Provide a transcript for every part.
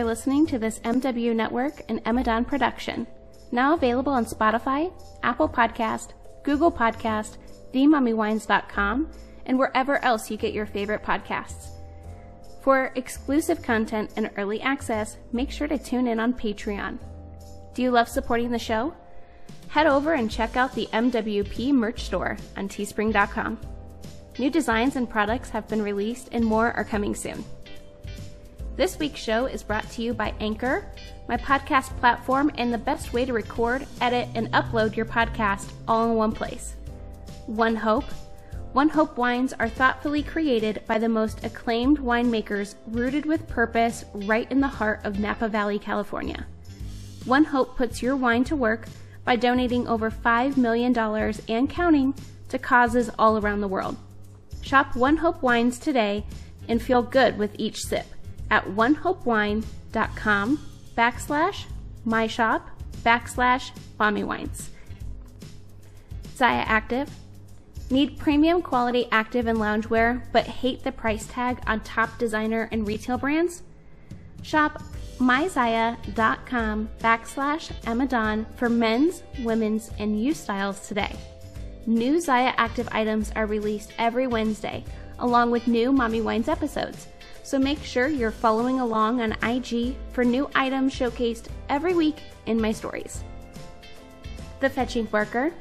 for listening to this MW Network and Emadan production. Now available on Spotify, Apple Podcast, Google Podcast, TheMommyWines.com, and wherever else you get your favorite podcasts. For exclusive content and early access, make sure to tune in on Patreon. Do you love supporting the show? Head over and check out the MWP merch store on teespring.com. New designs and products have been released, and more are coming soon. This week's show is brought to you by Anchor, my podcast platform, and the best way to record, edit, and upload your podcast all in one place. One Hope. One Hope wines are thoughtfully created by the most acclaimed winemakers rooted with purpose right in the heart of Napa Valley, California. One Hope puts your wine to work by donating over $5 million and counting to causes all around the world. Shop One Hope Wines today and feel good with each sip at onehopewine.com backslash my shop backslash mommy wines. Zaya Active. Need premium quality active and loungewear but hate the price tag on top designer and retail brands? Shop myzaya.com backslash Emadan for men's, women's, and youth styles today. New Zaya Active items are released every Wednesday, along with new Mommy Wines episodes. So make sure you're following along on IG for new items showcased every week in my stories. The Fetching Barker.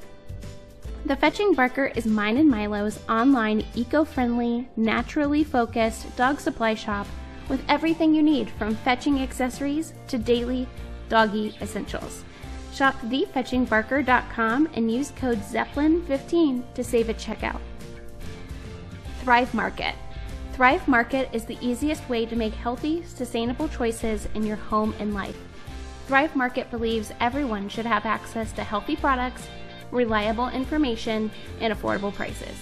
The Fetching Barker is mine and Milo's online, eco friendly, naturally focused dog supply shop with everything you need from fetching accessories to daily doggy essentials. Shop thefetchingbarker.com and use code ZEPPELIN15 to save at checkout. Thrive Market. Thrive Market is the easiest way to make healthy, sustainable choices in your home and life. Thrive Market believes everyone should have access to healthy products, reliable information, and affordable prices.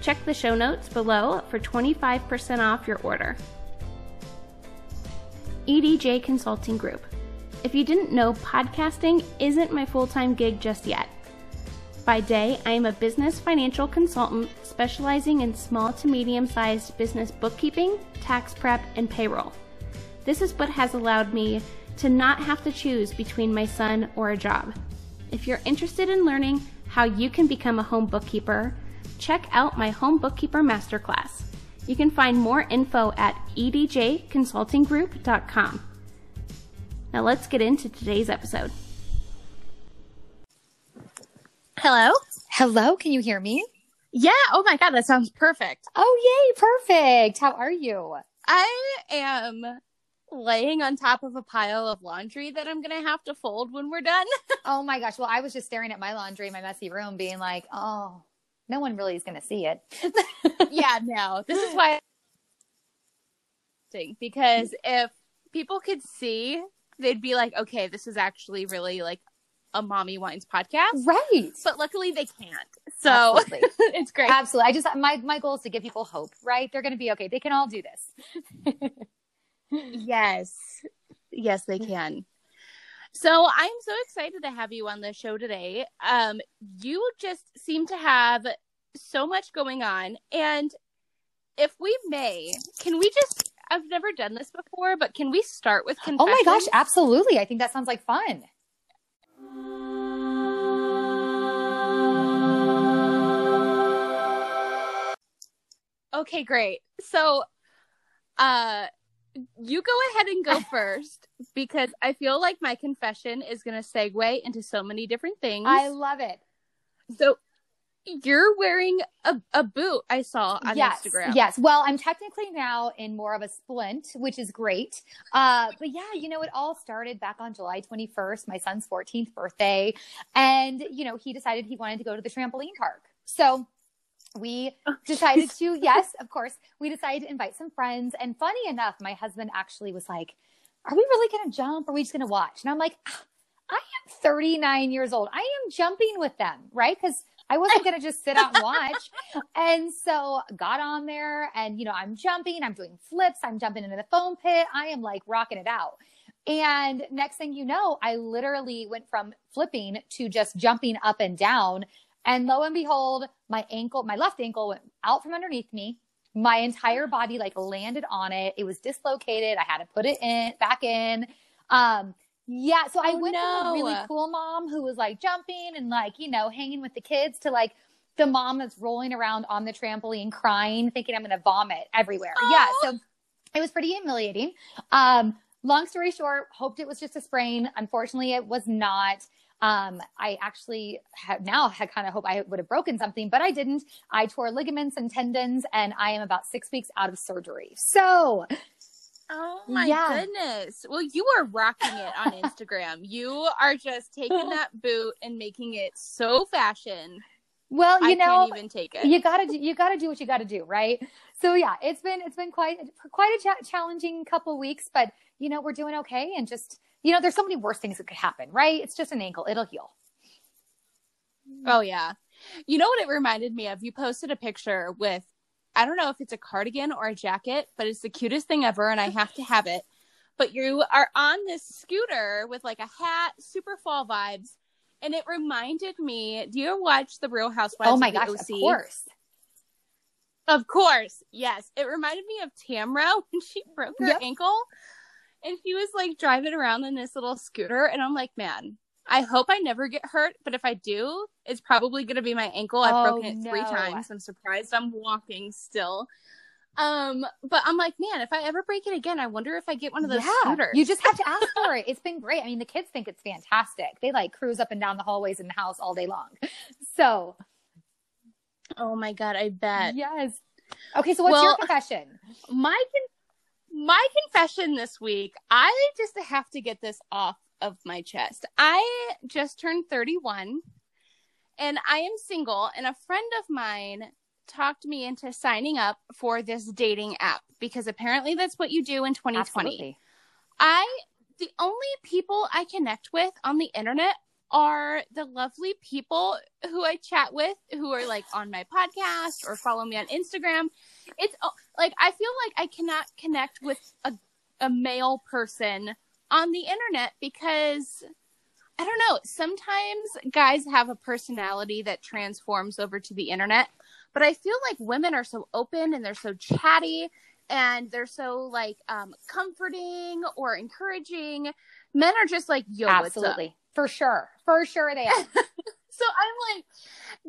Check the show notes below for 25% off your order. EDJ Consulting Group. If you didn't know, podcasting isn't my full time gig just yet. By day, I am a business financial consultant specializing in small to medium sized business bookkeeping, tax prep, and payroll. This is what has allowed me to not have to choose between my son or a job. If you're interested in learning how you can become a home bookkeeper, check out my Home Bookkeeper Masterclass. You can find more info at edjconsultinggroup.com. Now let's get into today's episode. Hello? Hello, can you hear me? Yeah, oh my god, that sounds perfect. Oh, yay, perfect. How are you? I am laying on top of a pile of laundry that I'm going to have to fold when we're done. oh my gosh. Well, I was just staring at my laundry in my messy room, being like, oh, no one really is going to see it. yeah, no. This is why because if people could see, they'd be like, okay, this is actually really like a mommy wines podcast. Right. But luckily they can't. So it's great. Absolutely. I just my my goal is to give people hope, right? They're going to be okay. They can all do this. yes. Yes, they can. So I'm so excited to have you on the show today. Um, you just seem to have so much going on, and if we may, can we just? I've never done this before, but can we start with confessions? Oh my gosh, absolutely! I think that sounds like fun. Okay, great. So, uh, you go ahead and go first because I feel like my confession is going to segue into so many different things. I love it. So you're wearing a, a boot I saw on yes, Instagram. Yes. Well, I'm technically now in more of a splint, which is great. Uh, but yeah, you know, it all started back on July 21st, my son's 14th birthday. And, you know, he decided he wanted to go to the trampoline park. So we decided to, yes, of course, we decided to invite some friends. And funny enough, my husband actually was like, Are we really going to jump? Or are we just going to watch? And I'm like, ah, I am 39 years old. I am jumping with them, right? Because I wasn't going to just sit out and watch. and so got on there and, you know, I'm jumping, I'm doing flips, I'm jumping into the foam pit. I am like rocking it out. And next thing you know, I literally went from flipping to just jumping up and down and lo and behold, my ankle, my left ankle went out from underneath me, my entire body like landed on it. It was dislocated. I had to put it in back in. Um, yeah, so I Oh, went from a really cool mom who was like jumping and like, you know, hanging with the kids to like the mom that's rolling around on the trampoline crying, thinking I'm going to vomit everywhere. Yeah, so it was pretty humiliating. Um, long story short, hoped it was just a sprain. Unfortunately, it was not. Um, I actually have now I kind of hope I would have broken something, but I didn't. I tore ligaments and tendons, and I am about six weeks out of surgery. So Oh my Yeah. goodness. Well, you are rocking it on Instagram. you are just taking that boot and making it so fashion. Well, you I know, can't even take it. you gotta do, you gotta do what you gotta do, right? So yeah, it's been it's been quite quite a cha- challenging couple weeks, but you know we're doing okay, and just you know there's so many worse things that could happen, right? It's just an ankle; it'll heal. Oh yeah. You know what it reminded me of? You posted a picture with I don't know if it's a cardigan or a jacket, but it's the cutest thing ever and I have to have it. But you are on this scooter with like a hat, super fall vibes. And it reminded me, do you watch The Real Housewives oh my of gosh, OC? of course. Of course. Yes. It reminded me of Tamra when she broke her Yep. ankle and she was like driving around in this little scooter. And I'm like, man, I hope I never get hurt. But if I do, it's probably going to be my ankle. I've Oh, broken it three no. times. I'm surprised I'm walking still. Um, but I'm like, man, if I ever break it again, I wonder if I get one of those scooters. You just have to ask for it. It's been great. I mean, the kids think it's fantastic. They like cruise up and down the hallways in the house all day long. So oh my god, I bet. yes. Okay, so what's Well- your confession? my my confession this week i just have to get this off of my chest i just turned 31 and i am single and a friend of mine talked me into signing up for this dating app because apparently that's what you do in 2020 Absolutely. I the only people I connect with on the internet are the lovely people who I chat with who are like on my podcast or follow me on Instagram. It's oh, like I feel like I cannot connect with a a male person on the internet because I don't know, sometimes guys have a personality that transforms over to the internet, but I feel like women are so open and they're so chatty and they're so like um comforting or encouraging. Men are just like, yo? Absolutely. For sure. For sure they are. So I'm like,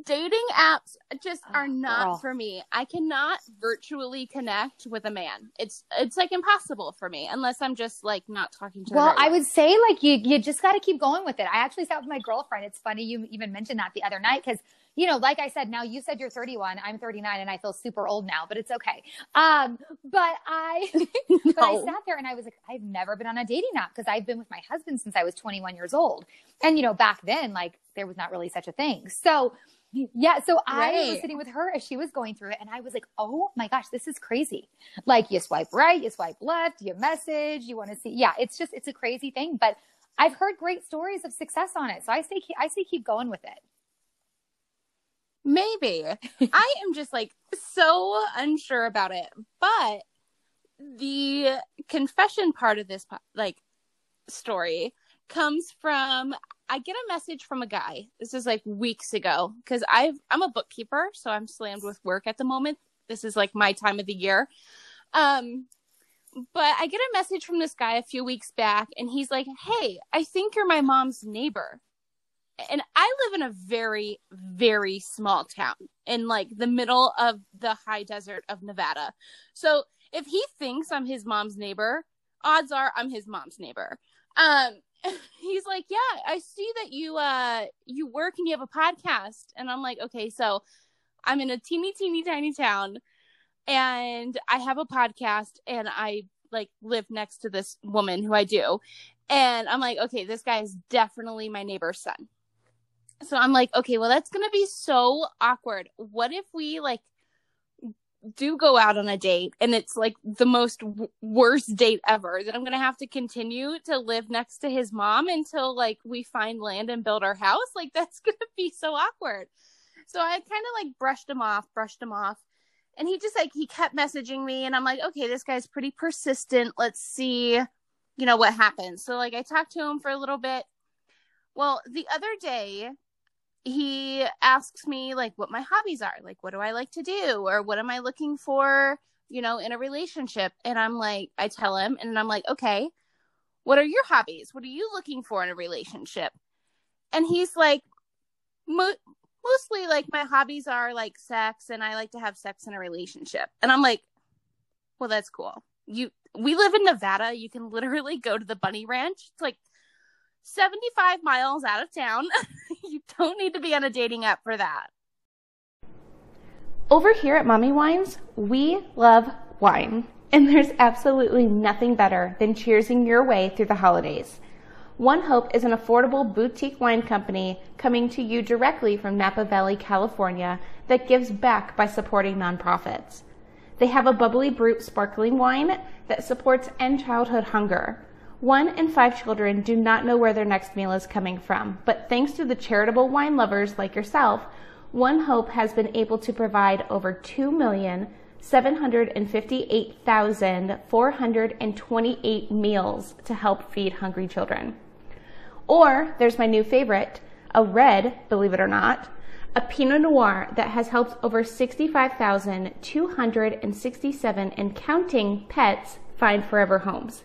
dating apps just oh, are Oh, not girl. for me. I cannot virtually connect with a man. It's it's like impossible for me unless I'm just like not talking to. Well, I would say like you you just got to keep going with it. I actually sat with my girlfriend. It's funny you even mentioned that the other night because you know, like I said, now you said you're 31, I'm 39, and I feel super old now, but it's okay. Um, but I but I sat there and I was like, I've never been on a dating app because I've been with my husband since I was 21 years old, and you know, back then like there was not really such a thing. So. Yeah, so I was sitting with her as she was going through it, and I was like, "Oh my gosh, this is crazy!" Like you swipe right, you swipe left, you message, you want to see. Yeah, it's just it's a crazy thing, but I've heard great stories of success on it, so I say I say keep going with it. Maybe. I am just like so unsure about it. But the confession part of this like story comes from I get a message from a guy. This is like weeks ago cuz I've I'm a bookkeeper, so I'm slammed with work at the moment. This is like my time of the year. Um but I get a message from this guy a few weeks back and he's like, "Hey, I think you're my mom's neighbor." And I live in a very, very small town in like the middle of the high desert of Nevada. So if he thinks I'm his mom's neighbor, odds are I'm his mom's neighbor. Um, he's like, yeah, I see that you uh you work and you have a podcast, and I'm like, okay, so I'm in a teeny, teeny, tiny town, and I have a podcast, and I like live next to this woman who I do, and I'm like, okay, this guy is definitely my neighbor's son so I'm like, okay, well, that's gonna be so awkward. What if we like do go out on a date and it's like the most w- worst date ever? That I'm gonna have to continue to live next to his mom until like we find land and build our house. Like that's gonna be so awkward. So I kind of like brushed him off, brushed him off. And he just like he kept messaging me and I'm like, okay, this guy's pretty persistent. Let's see, you know, what happens. So like I talked to him for a little bit. Well, the other day he asks me like what my hobbies are, like what do I like to do or what am I looking for, you know, in a relationship. And I'm like I tell him and I'm like, "Okay, what are your hobbies? What are you looking for in a relationship?" And he's like Mo- mostly like my hobbies are like sex and I like to have sex in a relationship. And I'm like, "Well, that's cool." You we live in Nevada. You can literally go to the bunny ranch. It's like 75 miles out of town. you don't need to be on a dating app for that. Over here at Mommy Wines, we love wine. And there's absolutely nothing better than cheersing your way through the holidays. One Hope is an affordable boutique wine company coming to you directly from Napa Valley, California that gives back by supporting nonprofits. They have a bubbly brut sparkling wine that supports end childhood hunger. One in five children do not know where their next meal is coming from, but thanks to the charitable wine lovers like yourself, One Hope has been able to provide over 2,758,428 meals to help feed hungry children. Or there's my new favorite, a red, believe it or not, a Pinot Noir that has helped over 65,267 and counting pets find forever homes.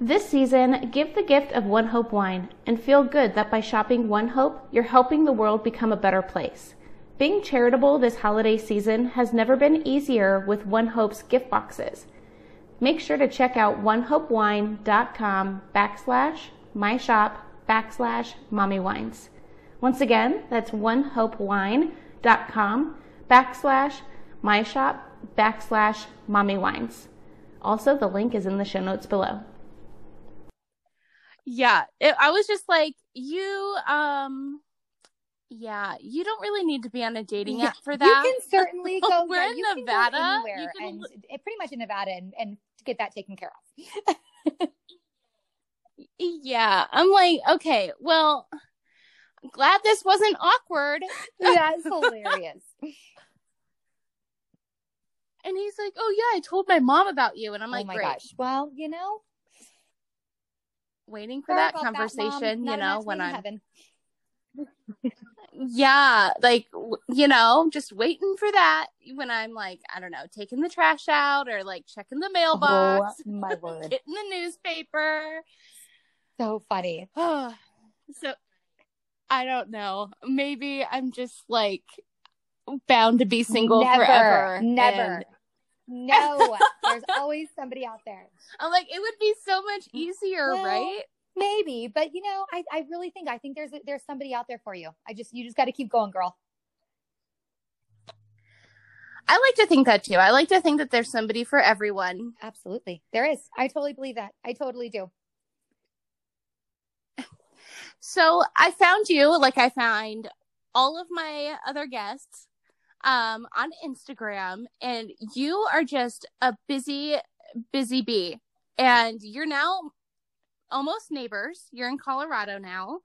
This season, give the gift of One Hope wine and feel good that by shopping One Hope, you're helping the world become a better place. Being charitable this holiday season has never been easier with One Hope's gift boxes. Make sure to check out onehopewine.com backslash my shop backslash mommy wines. Once again, that's onehopewine.com backslash my shop backslash mommy wines. Also, the link is in the show notes below yeah it, i was just like you um yeah you don't really need to be on a dating yeah, app for that. you can certainly go we're yeah, in nevada. anywhere can... and pretty much in nevada and, and get that taken care of. Yeah i'm like okay well I'm glad this wasn't awkward. That's hilarious. And he's like oh yeah i told my mom about you. And i'm oh like oh my Great. gosh. Well you know waiting for that conversation, that, you know, when I'm yeah, like you know, just waiting for that when I'm like, I don't know, taking the trash out or like checking the oh, mailbox, oh, my word, getting the newspaper. So funny. so I don't know. Maybe I'm just like bound to be single never, forever. Never. No, there's always somebody out there. I'm like, it would be so much easier, well, right? Maybe, but you know, I, I really think I think there's there's somebody out there for you. I just you just got to keep going, girl. I like to think that too. I like to think that there's somebody for everyone. Absolutely. There is. I totally believe that. I totally do. So I found you like I found all of my other guests um, on Instagram, and you are just a busy, busy bee. And you're now almost neighbors. You're in Colorado now.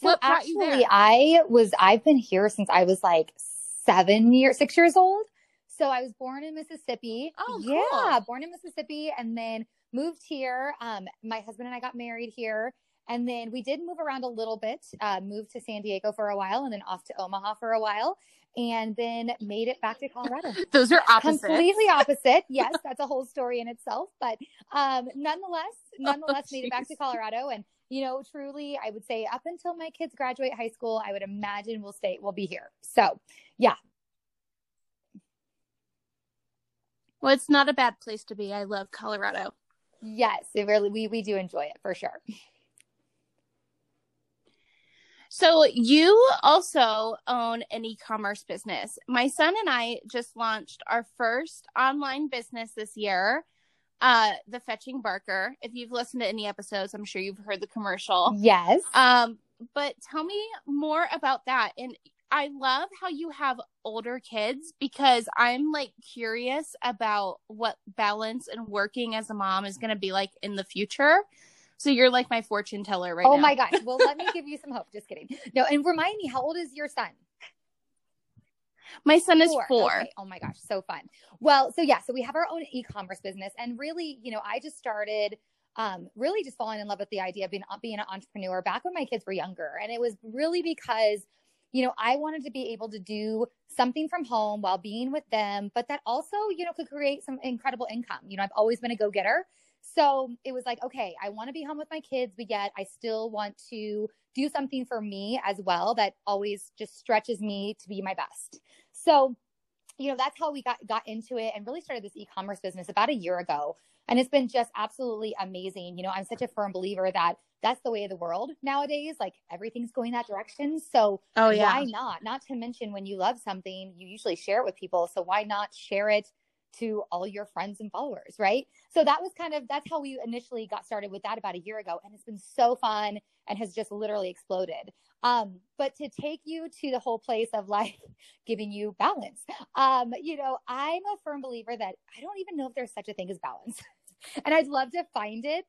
So what actually, I was I've been here since I was like seven years, six years old. So I was born in Mississippi. Oh, cool. yeah, born in Mississippi, and then moved here. Um, my husband and I got married here. And then we did move around a little bit, uh, moved to San Diego for a while and then off to Omaha for a while and then made it back to Colorado. Those are opposite. Completely opposite. yes, that's a whole story in itself. But um, nonetheless, oh, nonetheless, oh, made it back to Colorado. And, you know, truly, I would say up until my kids graduate high school, I would imagine we'll stay, we'll be here. So, yeah. Well, it's not a bad place to be. I love Colorado. Yes, it really, we, we do enjoy it for sure. So you also own an e-commerce business. My son and I just launched our first online business this year, uh, the Fetching Barker. If you've listened to any episodes, I'm sure you've heard the commercial. Yes. Um, but tell me more about that. And I love how you have older kids because I'm like curious about what balance and working as a mom is going to be like in the future. So you're like my fortune teller right oh now. my gosh. Well, let me give you some hope. Just kidding. No, and remind me, how old is your son? My son is four. four. Okay. Oh my gosh, so fun. Well, so yeah, so we have our own e-commerce business, and really, you know, I just started um, really just falling in love with the idea of being being an entrepreneur back when my kids were younger, and it was really because you know, I wanted to be able to do something from home while being with them, but that also, you know, could create some incredible income. You know, I've always been a go getter. So it was like, okay, I want to be home with my kids, but yet I still want to do something for me as well that always just stretches me to be my best. So, you know, that's how we got got into it and really started this e-commerce business about a year ago. And it's been just absolutely amazing. You know, I'm such a firm believer that that's the way of the world nowadays. Like everything's going that direction. So oh, yeah. why not? Not to mention when you love something, you usually share it with people. So why not share it to all your friends and followers, right? So that was kind of that's how we initially got started with that about a year ago, and it's been so fun and has just literally exploded. Um, but to take you to the whole place of like giving you balance, um, you know, I'm a firm believer that I don't even know if there's such a thing as balance. and I'd love to find it.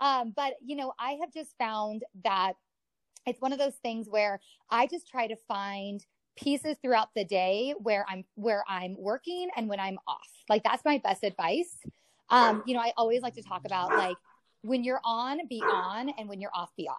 Um, but you know, I have just found that it's one of those things where I just try to find pieces throughout the day where I'm where I'm working and when I'm off. Like that's my best advice. Um, you know, I always like to talk about like when you're on, be on, and when you're off, be off.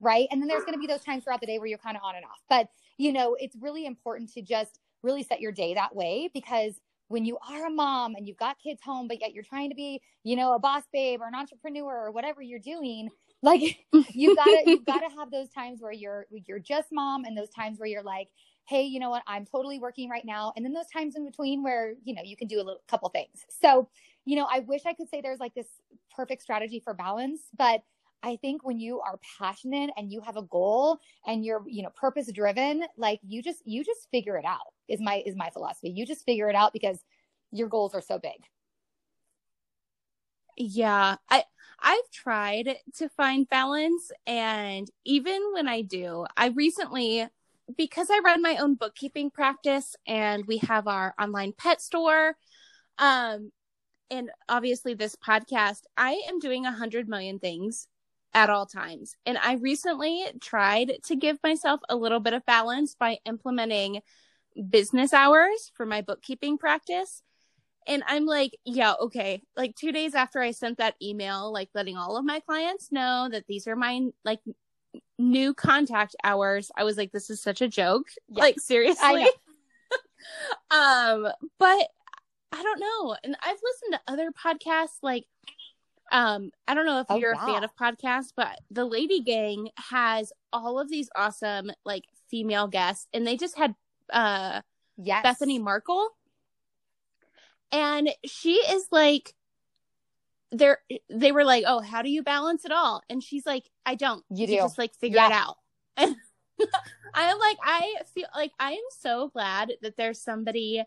Right. And then there's gonna be those times throughout the day where you're kind of on and off. But you know, it's really important to just really set your day that way because when you are a mom and you've got kids home, but yet you're trying to be, you know, a boss babe or an entrepreneur or whatever you're doing, like you gotta you gotta have those times where you're you're just mom and those times where you're like, hey, you know what, I'm totally working right now. And then those times in between where, you know, you can do a little couple things. So, you know, I wish I could say there's like this perfect strategy for balance, but I think when you are passionate and you have a goal and you're, you know, purpose driven, like you just you just figure it out. Is my is my philosophy. You just figure it out because your goals are so big. Yeah, I I've tried to find balance and even when I do, I recently because I run my own bookkeeping practice and we have our online pet store um and obviously this podcast, I am doing a hundred million things at all times. And I recently tried to give myself a little bit of balance by implementing business hours for my bookkeeping practice. And I'm like, yeah, okay. Like two days after I sent that email, like letting all of my clients know that these are my like new contact hours, I was like, this is such a joke. Like seriously. um, but I don't know. And I've listened to other podcasts like um, I don't know if oh, you're wow. a fan of podcasts, but the Lady Gang has all of these awesome like female guests, and they just had uh yes. Bethenny Frankel. And she is like they're they were like, Oh, how do you balance it all? And she's like, I don't. You, you just like figure yeah. it out. I'm like, I feel like I am so glad that there's somebody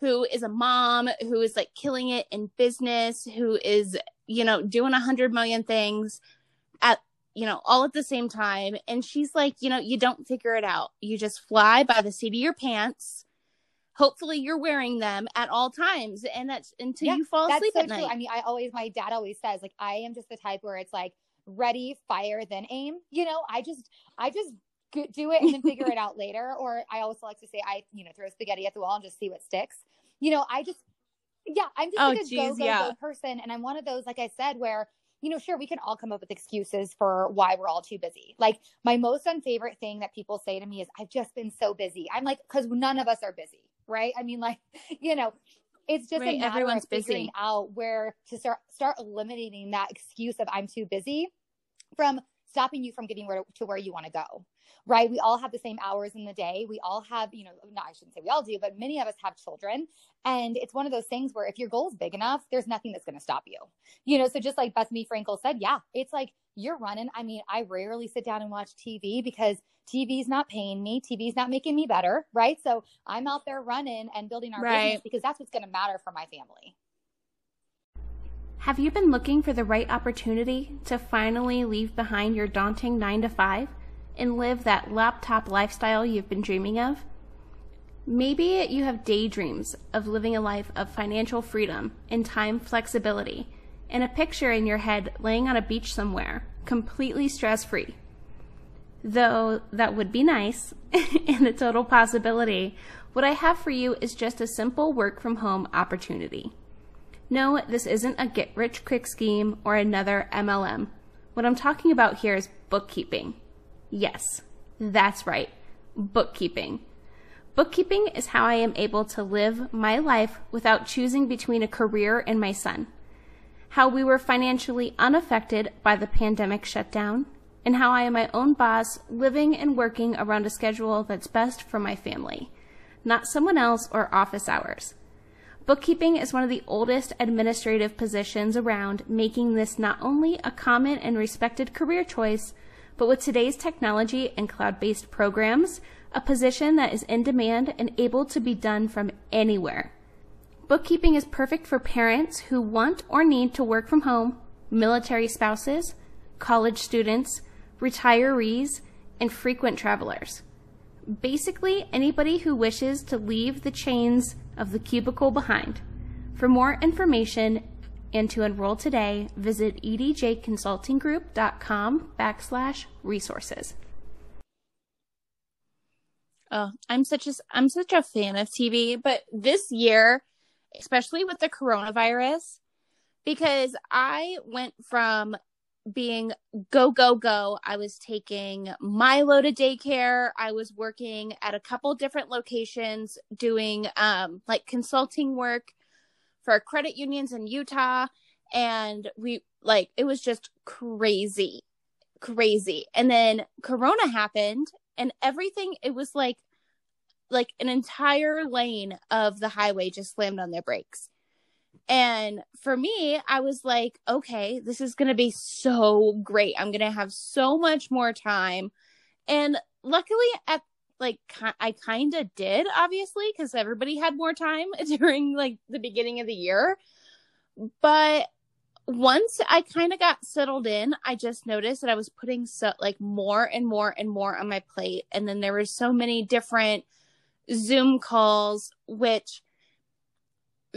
who is a mom who is like killing it in business, who is, you know, doing a hundred million things at, you know, all at the same time. And she's like, you know, you don't figure it out. You just fly by the seat of your pants. Hopefully you're wearing them at all times and that's until yeah, you fall asleep so at night. True. I mean, I always, my dad always says like, I am just the type where it's like ready, fire, then aim. You know, I just, I just do it and then figure it out later. Or I also like to say, I, you know, throw spaghetti at the wall and just see what sticks. You know, I just, yeah, I'm just oh, like a geez, go, go, yeah. go person. And I'm one of those, like I said, where, you know, sure, we can all come up with excuses for why we're all too busy. Like my most unfavorite thing that people say to me is, I've just been so busy. I'm like, cause none of us are busy, right? I mean, like, you know, it's just right, everyone's busy. out where to start start eliminating that excuse of I'm too busy from stopping you from getting where, to where you want to go right? We all have the same hours in the day. We all have you know no i shouldn't say we all do but many of us have children. And it's one of those things where if your goal is big enough there's nothing that's going to stop you you know? So just like bethenny frankel said yeah it's like you're running. I mean i rarely sit down and watch tv because tv's not paying me tv's not making me better right so i'm out there running and building our right. business because that's what's going to matter for my family have you been looking for the right opportunity to finally leave behind your daunting 9 to 5 and live that laptop lifestyle you've been dreaming of? Maybe you have daydreams of living a life of financial freedom and time flexibility, and a picture in your head laying on a beach somewhere, completely stress free. Though that would be nice and a total possibility, what I have for you is just a simple work from home opportunity. No, this isn't a get rich quick scheme or another MLM. What I'm talking about here is bookkeeping. Yes, that's right. bookkeeping. Bookkeeping is how I am able to live my life without choosing between a career and my son. How we were financially unaffected by the pandemic shutdown, and how I am my own boss living and working around a schedule that's best for my family, not someone else or office hours. Bookkeeping is one of the oldest administrative positions around, making this not only a common and respected career choice, but with today's technology and cloud based programs, a position that is in demand and able to be done from anywhere. Bookkeeping is perfect for parents who want or need to work from home, military spouses, college students, retirees, and frequent travelers. Basically, anybody who wishes to leave the chains of the cubicle behind. For more information and to enroll today, visit edjconsultinggroup.com backslash resources. Oh, I'm such a I'm such a fan of TV, but this year, especially with the coronavirus, because I went from being go go go. I was taking milo to daycare. I was working at a couple different locations doing um like consulting work for credit unions in utah. And we like it was just crazy crazy. And then corona happened and everything it was like like an entire lane of the highway just slammed on their brakes and for me, I was like, okay, this is going to be so great. I'm going to have so much more time. And luckily, at like, I kind of did, obviously, because everybody had more time during like the beginning of the year. But once I kind of got settled in, I just noticed that I was putting so like more and more and more on my plate. And then there were so many different Zoom calls, which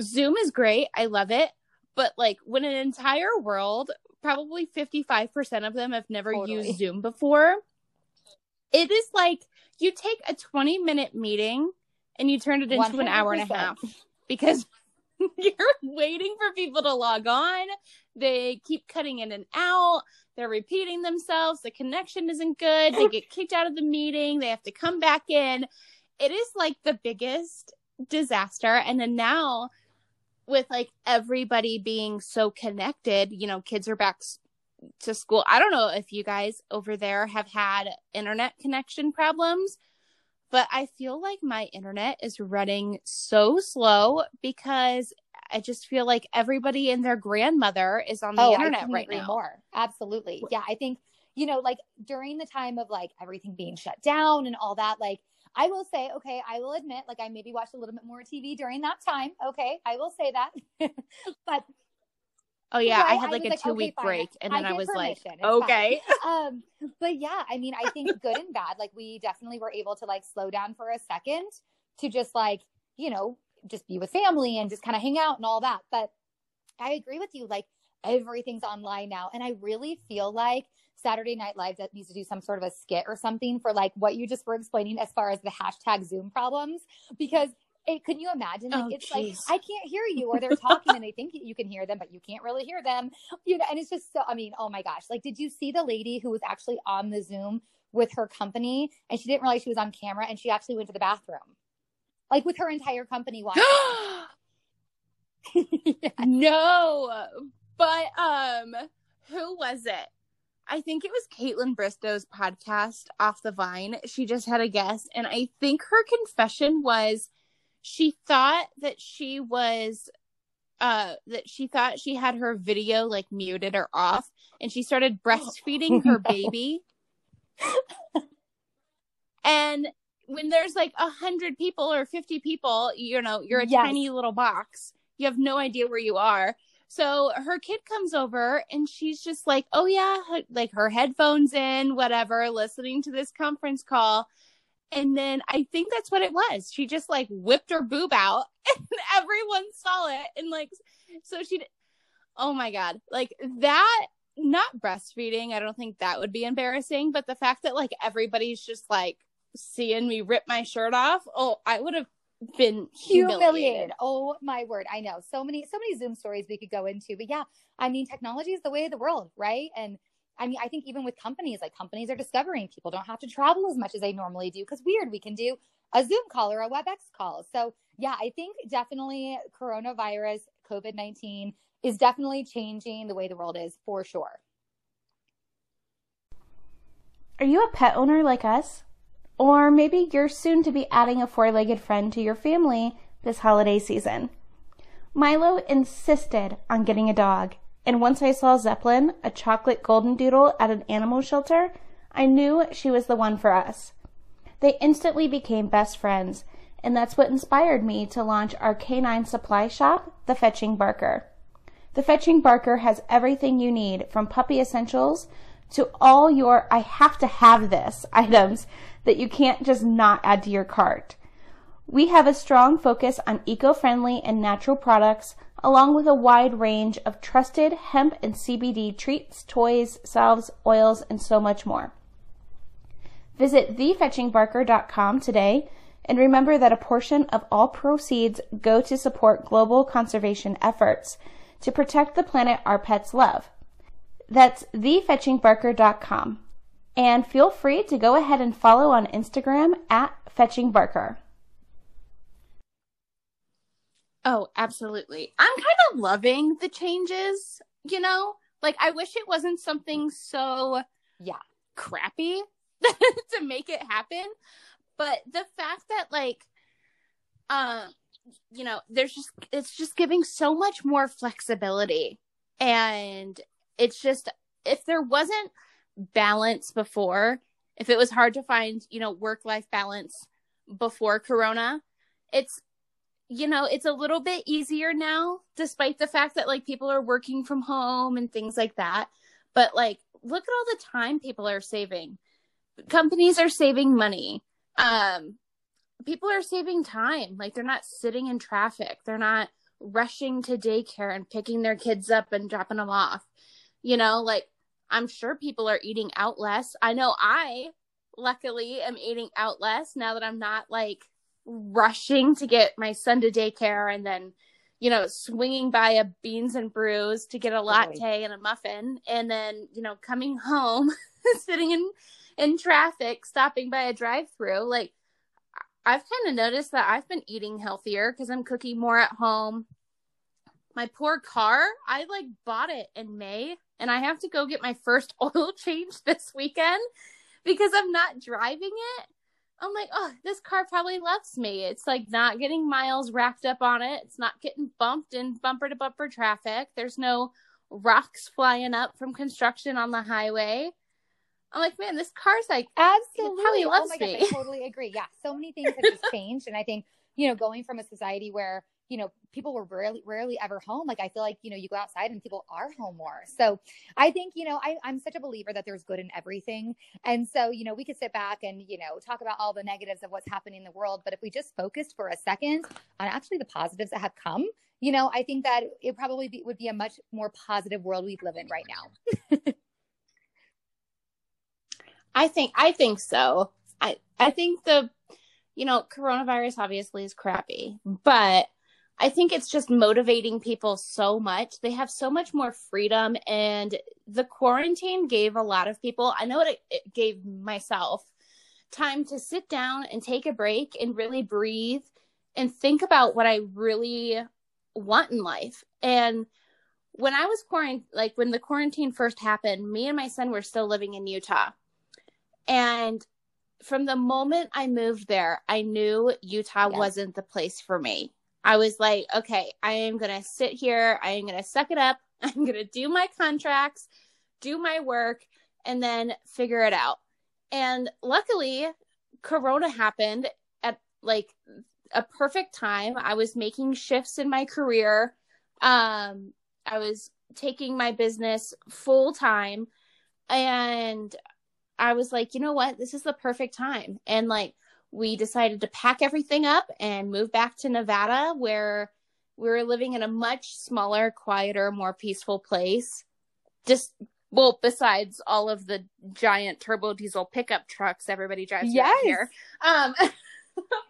Zoom is great. I love it. But like when an entire world, probably 55% of them have never totally. used Zoom before, it is like you take a 20 minute meeting and you turn it into 100%. an hour and a half because you're waiting for people to log on. They keep cutting in and out. They're repeating themselves. The connection isn't good. They get kicked out of the meeting. They have to come back in. It is like the biggest disaster. And then now with like everybody being so connected, you know, kids are back to school. I don't know if you guys over there have had internet connection problems, but I feel like my internet is running so slow because I just feel like everybody and their grandmother is on the oh, internet right now. More. Absolutely. Yeah, I think you know, like during the time of like everything being shut down and all that, like I will say, okay, I will admit, like I maybe watched a little bit more TV during that time. Okay, I will say that. but Oh yeah, right? I had like I a like, two okay, week fine. break, and then I, I was like, okay. um, but yeah, I mean, I think good and bad. Like we definitely were able to like slow down for a second to just like you know just be with family and just kind of hang out and all that. But I agree with you. Like everything's online now, and I really feel like Saturday Night Live that needs to do some sort of a skit or something for like what you just were explaining as far as the hashtag Zoom problems because it, can you imagine? Like, oh, it's geez. like I can't hear you, or they're talking and they think you can hear them, but you can't really hear them. You know, and it's just so. I mean, oh my gosh! Like, did you see the lady who was actually on the Zoom with her company, and she didn't realize she was on camera, and she actually went to the bathroom, like with her entire company watching. yeah. No, but um, who was it? I think it was Kaitlyn Bristowe's podcast off the Vine. She just had a guest, and I think her confession was she thought that she was uh that she thought she had her video like muted or off and she started breastfeeding her baby and when there's like a hundred people or 50 people you know you're a yes. tiny little box you have no idea where you are so her kid comes over and she's just like, oh, yeah, like her headphones in, whatever, listening to this conference call. And then I think that's what it was. She just like whipped her boob out and everyone saw it. And like, so she, oh my God, like that, not breastfeeding. I don't think that would be embarrassing, but the fact that like everybody's just like seeing me rip my shirt off. Oh, I would have been humiliated. humiliated. Oh my word. I know. So many, so many Zoom stories we could go into. But yeah, I mean, technology is the way of the world, right? And I mean, I think even with companies, like companies are discovering people don't have to travel as much as they normally do because weird, we can do a Zoom call or a WebEx call. So, yeah, I think definitely coronavirus, COVID 19 is definitely changing the way the world is for sure. Are you a pet owner like us? Or maybe you're soon to be adding a four legged friend to your family this holiday season. Milo insisted on getting a dog, and once I saw Zeppelin, a chocolate golden doodle, at an animal shelter, I knew she was the one for us. They instantly became best friends, and that's what inspired me to launch our canine supply shop, The Fetching Barker. The Fetching Barker has everything you need from puppy essentials to all your I have to have this items that you can't just not add to your cart. We have a strong focus on eco-friendly and natural products along with a wide range of trusted hemp and CBD treats, toys, salves, oils, and so much more. Visit thefetchingbarker.com today and remember that a portion of all proceeds go to support global conservation efforts to protect the planet our pets love. That's thefetchingbarker.com. And feel free to go ahead and follow on Instagram at fetchingbarker. Oh, absolutely. I'm kind of loving the changes, you know? Like I wish it wasn't something so yeah, crappy to make it happen, but the fact that like um uh, you know, there's just it's just giving so much more flexibility and it's just if there wasn't balance before, if it was hard to find, you know, work life balance before corona, it's you know, it's a little bit easier now despite the fact that like people are working from home and things like that. But like look at all the time people are saving. Companies are saving money. Um people are saving time. Like they're not sitting in traffic. They're not rushing to daycare and picking their kids up and dropping them off. You know, like I'm sure people are eating out less. I know I luckily am eating out less now that I'm not like rushing to get my son to daycare and then you know swinging by a beans and brews to get a latte and a muffin and then you know coming home sitting in in traffic stopping by a drive through like I've kind of noticed that I've been eating healthier because I'm cooking more at home. My poor car, I like bought it in May and I have to go get my first oil change this weekend because I'm not driving it. I'm like, oh, this car probably loves me. It's like not getting miles racked up on it. It's not getting bumped in bumper to bumper traffic. There's no rocks flying up from construction on the highway. I'm like, man, this car's like absolutely probably oh loves oh me. Gosh, I totally agree. Yeah, so many things have just changed, and I think you know, going from a society where you know people were rarely rarely ever home. Like i feel like you know you go outside and people are home more. So i think you know I, i'm such a believer that there's good in everything. And so you know we could sit back and you know talk about all the negatives of what's happening in the world. But if we just focused for a second on actually the positives that have come you know i think that it probably be, would be a much more positive world we live in right now. I think I think so. I I think the you know, coronavirus obviously is crappy, but I think it's just motivating people so much. They have so much more freedom and the quarantine gave a lot of people, I know it, it gave myself time to sit down and take a break and really breathe and think about what I really want in life. And when I was quarantined, like when the quarantine first happened, me and my son were still living in Utah. And from the moment I moved there, I knew Utah wasn't the place for me. I was like, okay, I am going to sit here. I am going to suck it up. I'm going to do my contracts, do my work, and then figure it out. And luckily, Corona happened at like a perfect time. I was making shifts in my career. Um, I was taking my business full time and I was like, you know what? This is the perfect time. And like, we decided to pack everything up and move back to Nevada, where we were living in a much smaller, quieter, more peaceful place. Just, well, besides all of the giant turbo diesel pickup trucks everybody drives yes. here. Um, but,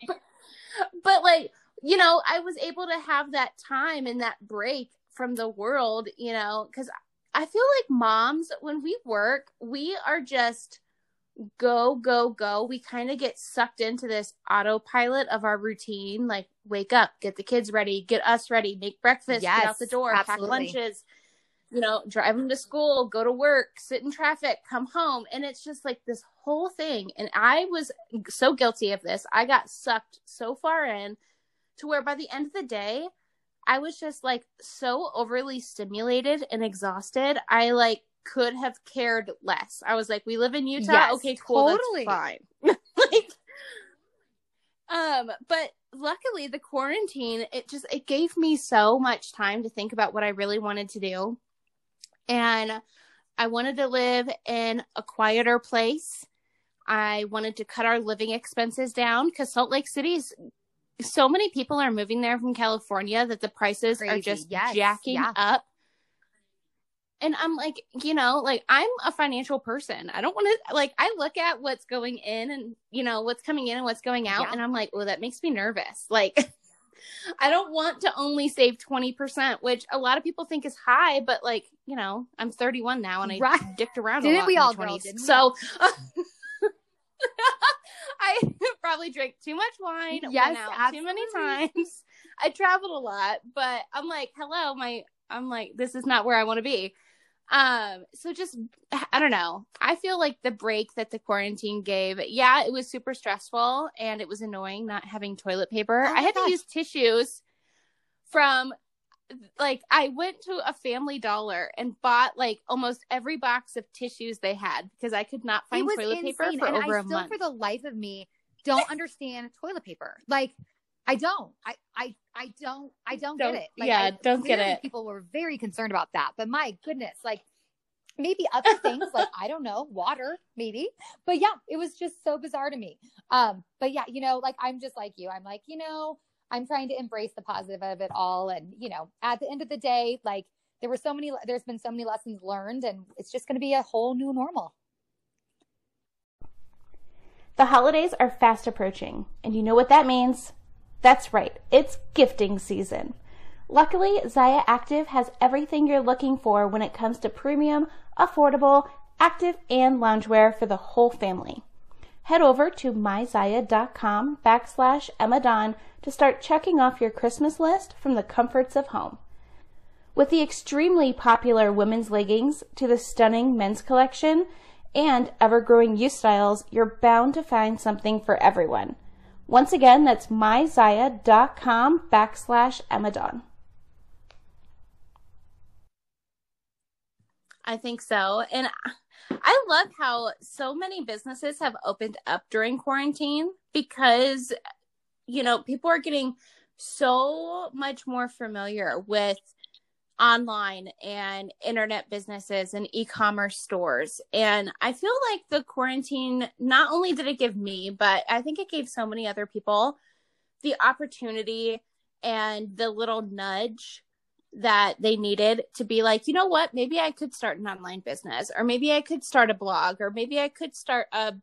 but like, you know, I was able to have that time and that break from the world, you know, because I feel like moms, when we work, we are just go, go, go. We kind of get sucked into this autopilot of our routine. Like, wake up, get the kids ready, get us ready, make breakfast, yes, get out the door, absolutely. pack lunches, you know, drive them to school, go to work, sit in traffic, come home. And it's just like this whole thing. And I was so guilty of this. I got sucked so far in to where by the end of the day, I was just like so overly stimulated and exhausted. I like could have cared less. I was like, we live in Utah. Yes, okay, cool. Totally. That's fine. like, um, but luckily the quarantine, it just, it gave me so much time to think about what I really wanted to do. And I wanted to live in a quieter place. I wanted to cut our living expenses down because Salt Lake City's so many people are moving there from California that the prices Crazy. are just yes. jacking yeah. up and I'm like, you know, like I'm a financial person. I don't want to like I look at what's going in and you know what's coming in and what's going out, yeah. and I'm like, well, that makes me nervous. Like, I don't want to only save twenty percent, which a lot of people think is high, but like, you know, I'm 31 now and I right. dicked around. Didn't we all, 20s, girl, so. I probably drank too much wine, yes, went out absolutely. too many times. I traveled a lot, but I'm like, hello, my I'm like, this is not where I want to be. Um, so just I don't know. I feel like the break that the quarantine gave, yeah, it was super stressful and it was annoying not having toilet paper. Oh I had gosh. to use tissues from like I went to a family dollar and bought like almost every box of tissues they had because I could not find toilet insane. paper for and over I a still, month. For the life of me, don't understand toilet paper. Like I don't. I I I don't. I don't, don't get it. Like, yeah, I, don't get it. People were very concerned about that, but my goodness, like maybe other things like I don't know, water maybe. But yeah, it was just so bizarre to me. Um, but yeah, you know, like I'm just like you. I'm like, you know, I'm trying to embrace the positive of it all, and you know, at the end of the day, like there were so many. There's been so many lessons learned, and it's just going to be a whole new normal. The holidays are fast approaching, and you know what that means. That's right, it's gifting season. Luckily, Zyia Active has everything you're looking for when it comes to premium, affordable, active, and loungewear for the whole family. Head over to myzyia.com backslash Emma to start checking off your Christmas list from the comforts of home. With the extremely popular women's leggings to the stunning men's collection and ever growing youth styles, you're bound to find something for everyone. Once again, that's myzyia.com backslash Emma I think so. And I love how so many businesses have opened up during quarantine because, you know, people are getting so much more familiar with online and internet businesses and e-commerce stores. And i feel like the quarantine not only did it give me but i think it gave so many other people the opportunity and the little nudge that they needed to be like you know what? Maybe i could start an online business or maybe i could start a blog or maybe i could start a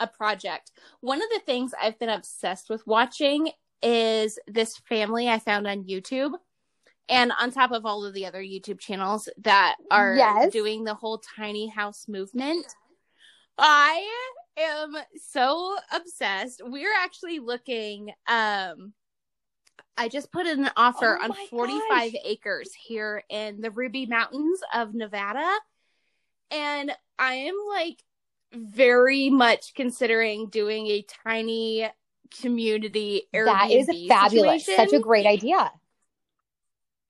a project. One of the things i've been obsessed with watching is this family i found on youtube and on top of all of the other YouTube channels that are yes. doing the whole tiny house movement. I am so obsessed. We're actually looking um I just put in an offer oh on 45 gosh. acres here in the Ruby Mountains of Nevada. And I am like very much considering doing a tiny community Airbnb That is fabulous. Situation. Such a great idea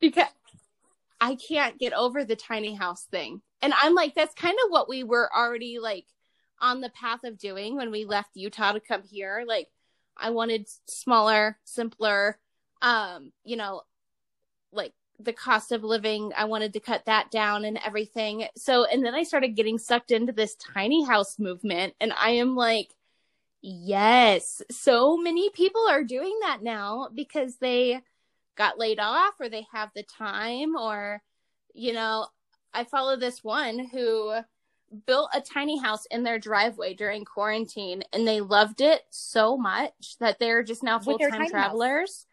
because I can't get over the tiny house thing. And I'm like, that's kind of what we were already like on the path of doing when we left Utah to come here. Like, I wanted smaller, simpler, um, you know, like the cost of living. I wanted to cut that down and everything. So, and then I started getting sucked into this tiny house movement. And I am like, yes, so many people are doing that now because they, got laid off or they have the time or you know i follow this one who built a tiny house in their driveway during quarantine and they loved it so much that they're just now full-time travelers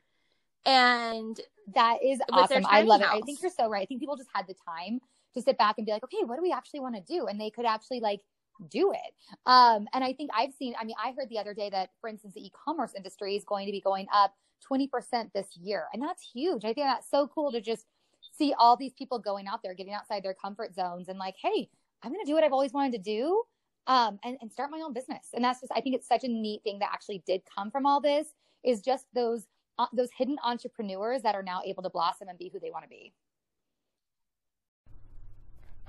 house. and that is awesome i love house. it i think you're so right i think people just had the time to sit back and be like, okay, what do we actually want to do? And they could actually like do it. Um, and I think I've seen, I mean, I heard the other day that, for instance, the e-commerce industry is going to be going up 20% this year. And that's huge. I think that's so cool to just see all these people going out there, getting outside their comfort zones and like, hey, I'm going to do what I've always wanted to do um, and, and start my own business. And that's just, I think it's such a neat thing that actually did come from all this is just those, uh, those hidden entrepreneurs that are now able to blossom and be who they want to be.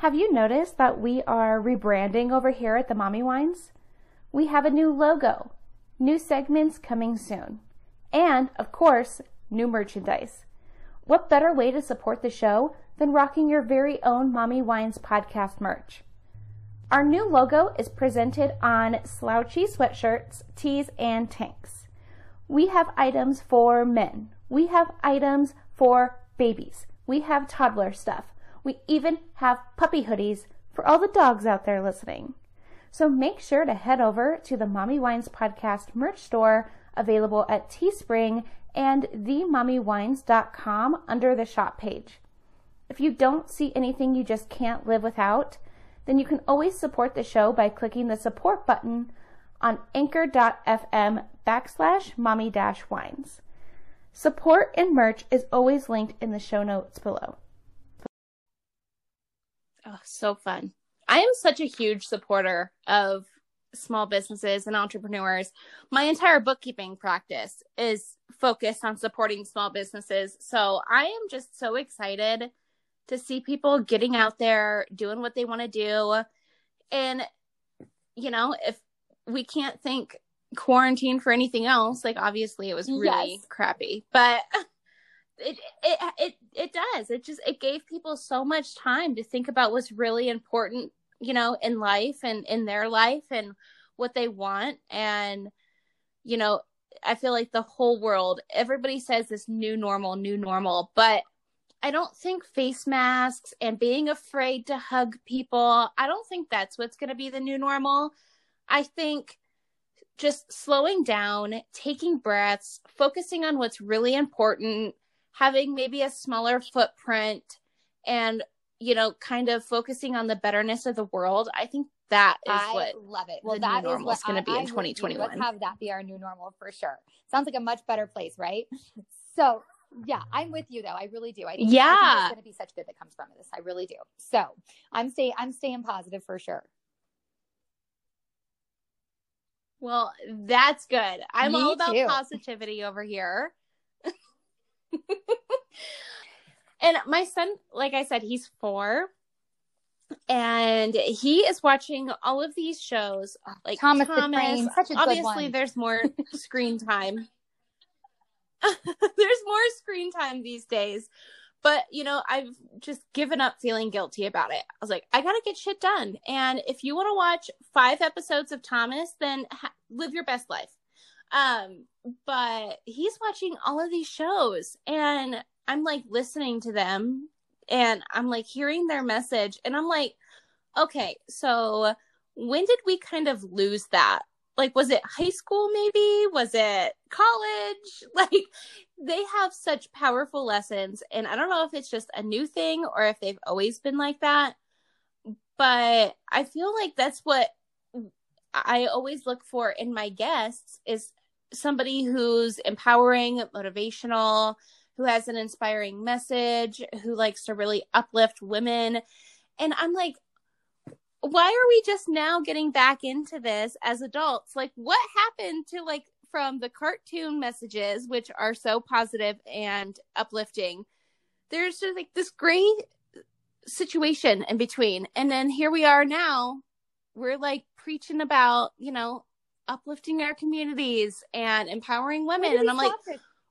Have you noticed that we are rebranding over here at the Mommy Wines? We have a new logo, new segments coming soon, and of course, new merchandise. What better way to support the show than rocking your very own Mommy Wines podcast merch? Our new logo is presented on slouchy sweatshirts, tees, and tanks. We have items for men. We have items for babies. We have toddler stuff. We even have puppy hoodies for all the dogs out there listening. So make sure to head over to the Mommy Wines Podcast merch store available at Teespring and themommywines.com under the shop page. If you don't see anything you just can't live without, then you can always support the show by clicking the support button on anchor.fm backslash mommy dash wines. Support and merch is always linked in the show notes below. Oh, so fun. I am such a huge supporter of small businesses and entrepreneurs. My entire bookkeeping practice is focused on supporting small businesses. So I am just so excited to see people getting out there, doing what they want to do. And, you know, if we can't thank quarantine for anything else, like obviously it was really yes. crappy, but it, it, it, it does. It just, it gave people so much time to think about what's really important, you know, in life and in their life and what they want. And, you know, I feel like the whole world, everybody says this new normal, new normal, but I don't think face masks and being afraid to hug people, I don't think that's what's going to be the new normal. I think just slowing down, taking breaths, focusing on what's really important, having maybe a smaller footprint and you know kind of focusing on the betterness of the world i think that is what I what love it. Well, that is what's going to be in 2021. Let's have that be our new normal for sure. Sounds like a much better place, right? So yeah, I'm with you though. I really do. I think, yeah, I think going to be such good that comes from this. I really do. So I'm staying. I'm staying positive for sure. Well, that's good. I'm Me all about too. positivity over here. and my son, like I said, he's four. And he is watching all of these shows, like Thomas, Thomas. the Train. Such a Obviously, there's more screen time There's more screen time these days. But, you know, I've just given up feeling guilty about it. I was like, I got to get shit done. And if you want to watch five episodes of Thomas, then ha- live your best life. Um, but he's watching all of these shows and I'm like listening to them and I'm like hearing their message and I'm like, okay, so when did we kind of lose that? like was it high school maybe was it college like they have such powerful lessons and i don't know if it's just a new thing or if they've always been like that but i feel like that's what i always look for in my guests is somebody who's empowering motivational who has an inspiring message who likes to really uplift women and i'm like why are we just now getting back into this as adults? Like, what happened to like from the cartoon messages, which are so positive and uplifting? There's just like this gray situation in between. And then here we are now. We're like preaching about, you know, uplifting our communities and empowering women. And I'm like?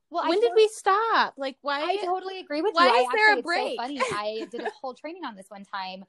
Well, when did we stop? Like, why? I totally agree with why you. Why is I there a break? So funny. I did a whole training on this one time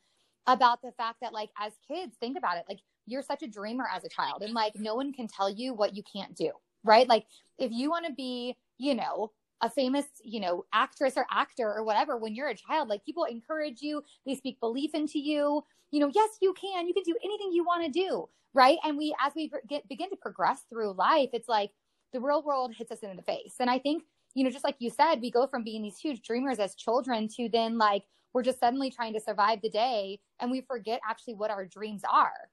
about the fact that like as kids think about it like you're such a dreamer as a child and like no one can tell you what you can't do right like if you want to be you know a famous you know actress or actor or whatever when you're a child like people encourage you they speak belief into you you know yes you can you can do anything you want to do right and we as we get begin to progress through life it's like the real world hits us in the face and i think you know just like you said we go from being these huge dreamers as children to then like we're just suddenly trying to survive the day and we forget actually what our dreams are.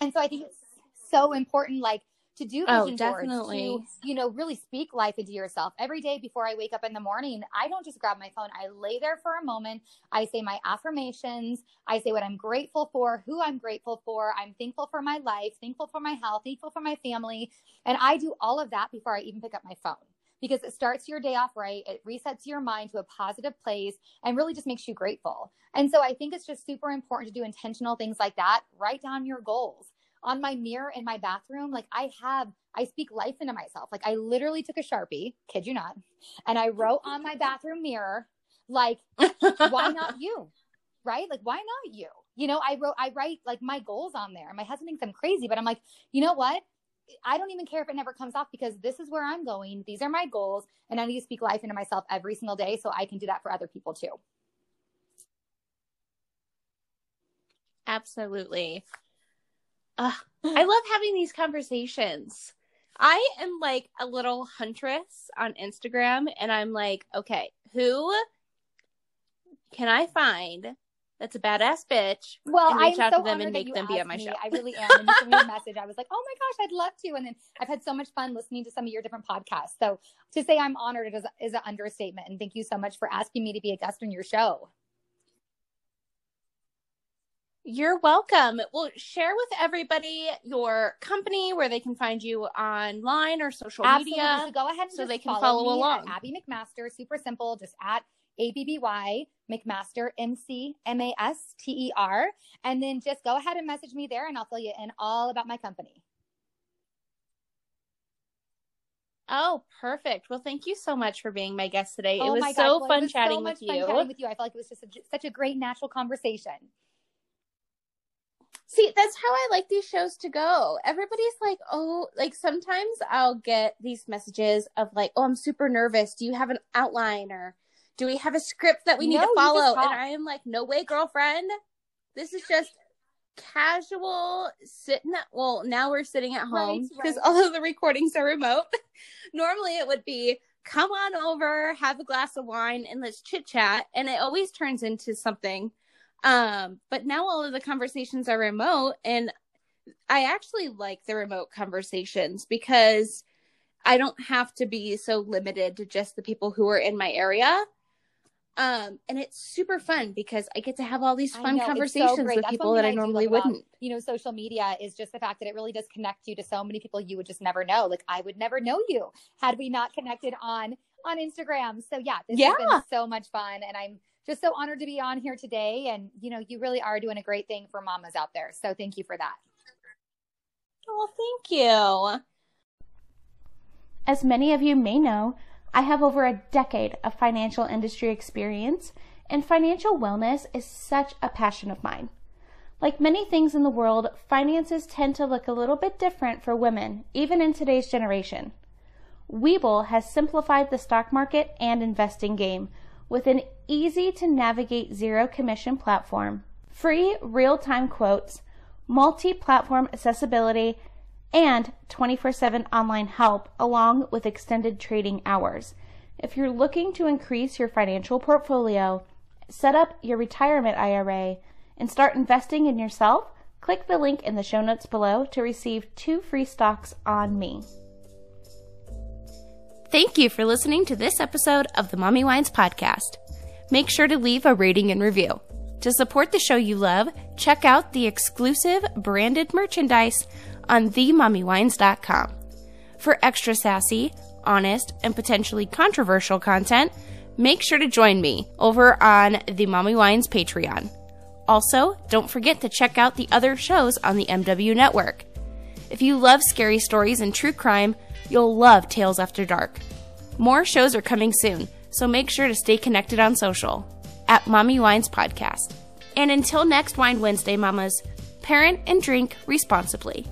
And so I think it's so important, like to do vision oh, boards, to, you know, really speak life into yourself. Every day before I wake up in the morning, I don't just grab my phone. I lay there for a moment. I say my affirmations. I say what I'm grateful for, who I'm grateful for. I'm thankful for my life, thankful for my health, thankful for my family. And I do all of that before I even pick up my phone because it starts your day off right. It resets your mind to a positive place and really just makes you grateful. And so I think it's just super important to do intentional things like that. Write down your goals on my mirror in my bathroom, like I have, I speak life into myself. Like I literally took a Sharpie, kid you not, and I wrote on my bathroom mirror, like, why not you? Right? Like, why not you? You know, I wrote, I write like my goals on there. My husband thinks I'm crazy, but I'm like, you know what? I don't even care if it never comes off because this is where I'm going. These are my goals. And I need to speak life into myself every single day so I can do that for other people too. Absolutely. Uh, I love having these conversations. I am like a little huntress on Instagram, and I'm like, okay, who can I find that's a badass bitch? Well, and reach I'm out so to them and make them be on my me. show. I really am. And you sent me a message. I was like, oh my gosh, I'd love to. And then I've had so much fun listening to some of your different podcasts. So to say I'm honored is, is an understatement. And thank you so much for asking me to be a guest on your show. You're welcome. Well, share with everybody your company where they can find you online or social Absolutely. media. So go ahead and so they can follow, follow along. Abby McMaster, super simple, just at A B B Y McMaster M C M A S T E R, and then just go ahead and message me there, and I'll fill you in all about my company. Oh, perfect. Well, thank you so much for being my guest today. Oh it was so fun was chatting so with fun you. Chatting with you, I felt like it was just a, such a great natural conversation. See, that's how I like these shows to go. Everybody's like, oh, like sometimes I'll get these messages of like, oh, I'm super nervous. Do you have an outline or do we have a script that we need no, to follow? And I am like, no way, girlfriend. This is just casual sitting at, well, now we're sitting at home because right, right. all of the recordings are remote. Normally it would be, come on over, have a glass of wine, and let's chit chat. And it always turns into something um, but now all of the conversations are remote and I actually like the remote conversations because I don't have to be so limited to just the people who are in my area. Um, and it's super fun because I get to have all these fun know, conversations so with That's people that I, I normally wouldn't. you know, social media is just the fact that it really does connect you to so many people you would just never know. Like I would never know you had we not connected on on Instagram. So yeah, this yeah. has been so much fun, and I'm just so honored to be on here today. And, you know, you really are doing a great thing for mamas out there. So thank you for that. Oh, thank you. As many of you may know, I have over a decade of financial industry experience, and financial wellness is such a passion of mine. Like many things in the world, finances tend to look a little bit different for women, even in today's generation. Webull has simplified the stock market and investing game with an easy to navigate zero commission platform, free real time quotes, multi platform accessibility, and 24 7 online help along with extended trading hours. If you're looking to increase your financial portfolio, set up your retirement IRA, and start investing in yourself, click the link in the show notes below to receive two free stocks on me. Thank you for listening to this episode of the Mommy Wines Podcast. Make sure to leave a rating and review. To support the show you love, check out the exclusive branded merchandise on themommywines.com. For extra sassy, honest, and potentially controversial content, make sure to join me over on the Mommy Wines Patreon. Also, don't forget to check out the other shows on the MW network. If you love scary stories and true crime, You'll love Tales After Dark. More shows are coming soon, so make sure to stay connected on social at Mommy Wines Podcast. And until next Wine Wednesday, mamas, parent and drink responsibly.